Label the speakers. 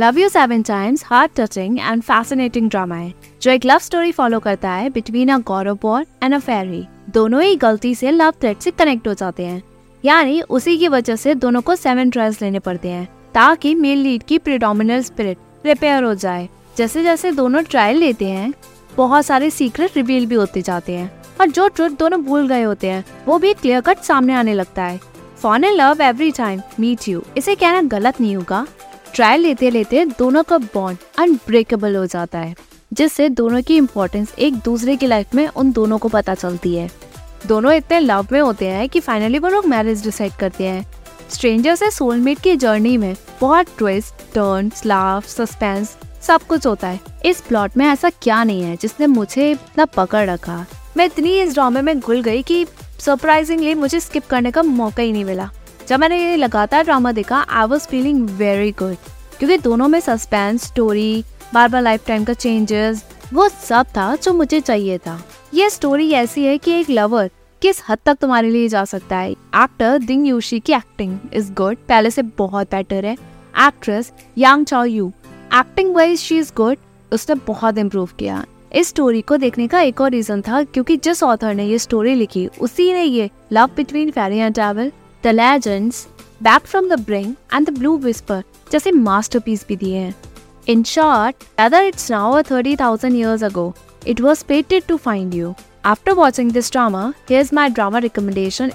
Speaker 1: Love you seven times heart touching and fascinating drama है, जो एक लव स्टोरी फॉलो करता है between a cowherd boy and a fairy दोनों ही गलती से लव थ्रेड से कनेक्ट हो जाते हैं। यानी उसी की वजह से दोनों को सेवन ट्रायल्स लेने पड़ते हैं, ताकि मेल लीड की प्रिडोमिनल स्पिरिट रिपेयर हो जाए। जैसे जैसे दोनों ट्रायल लेते हैं, बहुत सारे सीक्रेट रिवील भी होते जाते हैं। और जो ट्रुथ दोनों भूल गए होते हैं, वो भी क्लियर कट सामने आने लगता है। Fawn and love every time meet you इसे कहना गलत नहीं होगा। ट्रायल लेते लेते दोनों का बॉन्ड अनब्रेकेबल हो जाता है, जिससे दोनों की इम्पोर्टेंस एक दूसरे की लाइफ में उन दोनों को पता चलती है। दोनों इतने लव में होते हैं कि फाइनली वो लोग मैरिज डिसाइड करते हैं। स्ट्रेंजर से सोलमेट की जर्नी में बहुत ट्विस्ट टर्न लाफ सस्पेंस सब कुछ होता है। इस प्लॉट में ऐसा क्या नहीं है जिसने मुझे इतना पकड़ रखा। मैं इतनी इस ड्रामे में घुल गई कि सरप्राइजिंगली मुझे स्किप करने का मौका ही नहीं मिला। जब मैंने ये लगातार ड्रामा देखा I was feeling very good क्योंकि दोनों में सस्पेंस स्टोरी बार बार लाइफ टाइम का चेंजेस वो सब था जो मुझे चाहिए था। ये स्टोरी ऐसी है कि एक लवर किस हद तक तुम्हारे लिए जा सकता है? एक्टर दिंग यूशी की एक्टिंग इज़ गुड पहले से बहुत बेटर है। Actress Yang Chaoyue acting wise she is good उसने बहुत इम्प्रूव किया। इस स्टोरी को देखने का एक और रीजन था, क्योंकि जिस ऑथर ने ये स्टोरी लिखी, उसी ने ये love between fairy and devil The legends, Back from the Brink and The Blue Whisper, just a masterpiece be the. In short, whether it's now or 30,000 years ago, it was fated to find you. After watching this drama, here's my drama recommendation